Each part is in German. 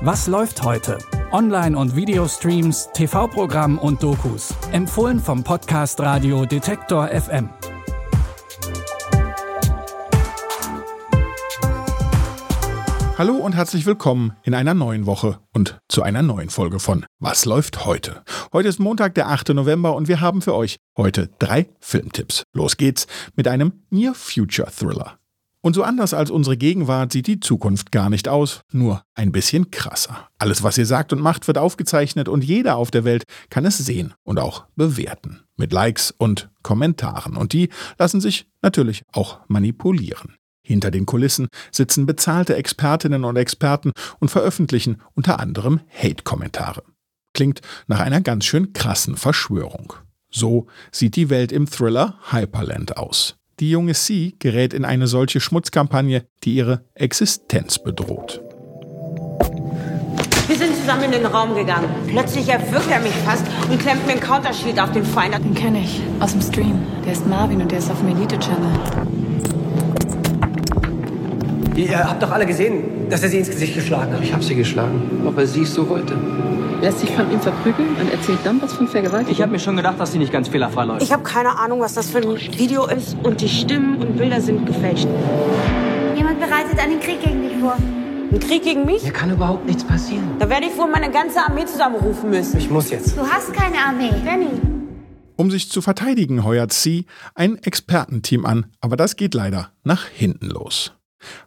Was läuft heute? Online- und Videostreams, TV-Programm und Dokus. Empfohlen vom Podcast Radio Detektor FM. Hallo und herzlich willkommen in einer neuen Woche und zu einer neuen Folge von Was läuft heute? Heute ist Montag, der 8. November und wir haben für euch heute drei Filmtipps. Los geht's mit einem Near Future Thriller. Und so anders als unsere Gegenwart sieht die Zukunft gar nicht aus, nur ein bisschen krasser. Alles, was ihr sagt und macht, wird aufgezeichnet und jeder auf der Welt kann es sehen und auch bewerten. Mit Likes und Kommentaren. Und die lassen sich natürlich auch manipulieren. Hinter den Kulissen sitzen bezahlte Expertinnen und Experten und veröffentlichen unter anderem Hate-Kommentare. Klingt nach einer ganz schön krassen Verschwörung. So sieht die Welt im Thriller Hyperland aus. Die junge C gerät in eine solche Schmutzkampagne, die ihre Existenz bedroht. Wir sind zusammen in den Raum gegangen. Plötzlich erwürgt er mich fast und klemmt mir ein Countershield auf den Feind. Den kenne ich aus dem Stream. Der ist Marvin und der ist auf dem Elite-Channel. Ihr habt doch alle gesehen, dass er sie ins Gesicht geschlagen hat. Ich habe sie geschlagen, weil sie es so wollte. Lässt sich von ihm verprügeln und erzählt dann was von Vergewaltigung. Ich habe mir schon gedacht, dass sie nicht ganz fehlerfrei läuft. Ich habe keine Ahnung, was das für ein Video ist. Und die Stimmen und Bilder sind gefälscht. Jemand bereitet einen Krieg gegen dich vor. Ein Krieg gegen mich? Mir kann überhaupt nichts passieren. Da werde ich wohl meine ganze Armee zusammenrufen müssen. Ich muss jetzt. Du hast keine Armee. Benny. Um sich zu verteidigen, heuert C ein Expertenteam an, aber das geht leider nach hinten los.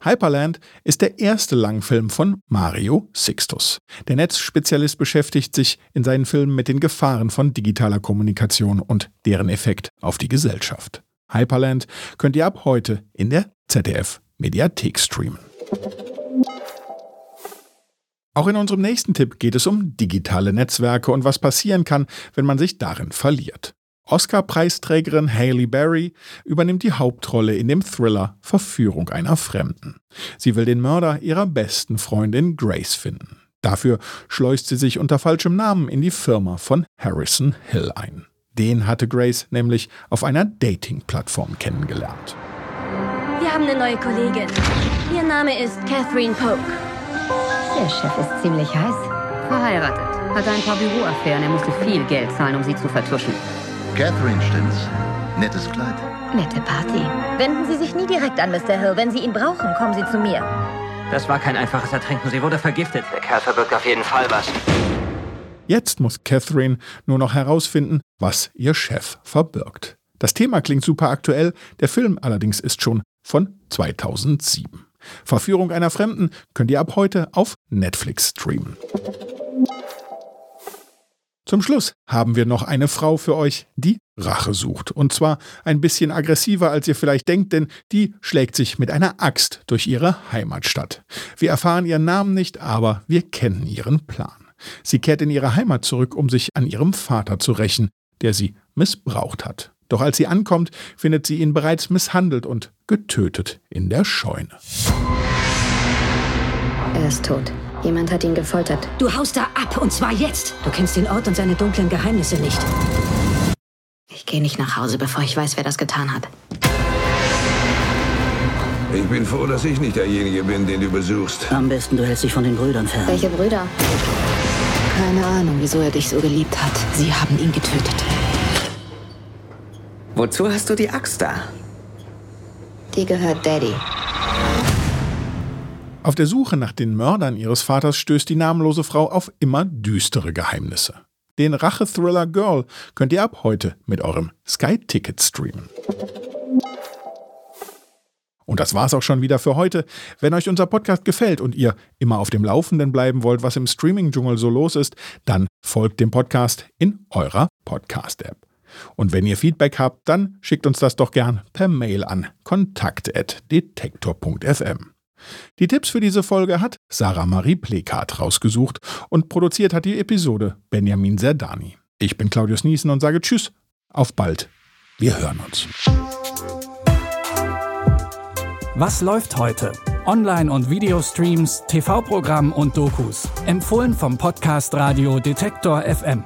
Hyperland ist der erste Langfilm von Mario Sixtus. Der Netzspezialist beschäftigt sich in seinen Filmen mit den Gefahren von digitaler Kommunikation und deren Effekt auf die Gesellschaft. Hyperland könnt ihr ab heute in der ZDF Mediathek streamen. Auch in unserem nächsten Tipp geht es um digitale Netzwerke und was passieren kann, wenn man sich darin verliert. Oscar-Preisträgerin Hailey Berry übernimmt die Hauptrolle in dem Thriller Verführung einer Fremden. Sie will den Mörder ihrer besten Freundin Grace finden. Dafür schleust sie sich unter falschem Namen in die Firma von Harrison Hill ein. Den hatte Grace nämlich auf einer Dating-Plattform kennengelernt. Wir haben eine neue Kollegin. Ihr Name ist Catherine Polk. Der Chef ist ziemlich heiß. Verheiratet. Hatte ein paar Büroaffären. Er musste viel Geld zahlen, um sie zu vertuschen. Catherine, stimmt's? Nettes Kleid. Nette Party. Wenden Sie sich nie direkt an Mr. Hill. Wenn Sie ihn brauchen, kommen Sie zu mir. Das war kein einfaches Ertrinken. Sie wurde vergiftet. Der Kerl verbirgt auf jeden Fall was. Jetzt muss Catherine nur noch herausfinden, was ihr Chef verbirgt. Das Thema klingt super aktuell, der Film allerdings ist schon von 2007. Verführung einer Fremden könnt ihr ab heute auf Netflix streamen. Zum Schluss haben wir noch eine Frau für euch, die Rache sucht. Und zwar ein bisschen aggressiver, als ihr vielleicht denkt, denn die schlägt sich mit einer Axt durch ihre Heimatstadt. Wir erfahren ihren Namen nicht, aber wir kennen ihren Plan. Sie kehrt in ihre Heimat zurück, um sich an ihrem Vater zu rächen, der sie missbraucht hat. Doch als sie ankommt, findet sie ihn bereits misshandelt und getötet in der Scheune. Er ist tot. Jemand hat ihn gefoltert. Du haust da ab, und zwar jetzt. Du kennst den Ort und seine dunklen Geheimnisse nicht. Ich gehe nicht nach Hause, bevor ich weiß, wer das getan hat. Ich bin froh, dass ich nicht derjenige bin, den du besuchst. Am besten, du hältst dich von den Brüdern fern. Welche Brüder? Keine Ahnung, wieso er dich so geliebt hat. Sie haben ihn getötet. Wozu hast du die Axt da? Die gehört Daddy. Auf der Suche nach den Mördern ihres Vaters stößt die namenlose Frau auf immer düstere Geheimnisse. Den Rache-Thriller Girl könnt ihr ab heute mit eurem Sky-Ticket streamen. Und das war's auch schon wieder für heute. Wenn euch unser Podcast gefällt und ihr immer auf dem Laufenden bleiben wollt, was im Streaming-Dschungel so los ist, dann folgt dem Podcast in eurer Podcast-App. Und wenn ihr Feedback habt, dann schickt uns das doch gern per Mail an kontakt.detektor.fm. Die Tipps für diese Folge hat Sarah Marie Plekat rausgesucht und produziert hat die Episode Benjamin Serdani. Ich bin Claudius Niesen und sage Tschüss, auf bald. Wir hören uns. Was läuft heute? Online- und Videostreams, TV-Programm und Dokus. Empfohlen vom Podcast Radio Detektor FM.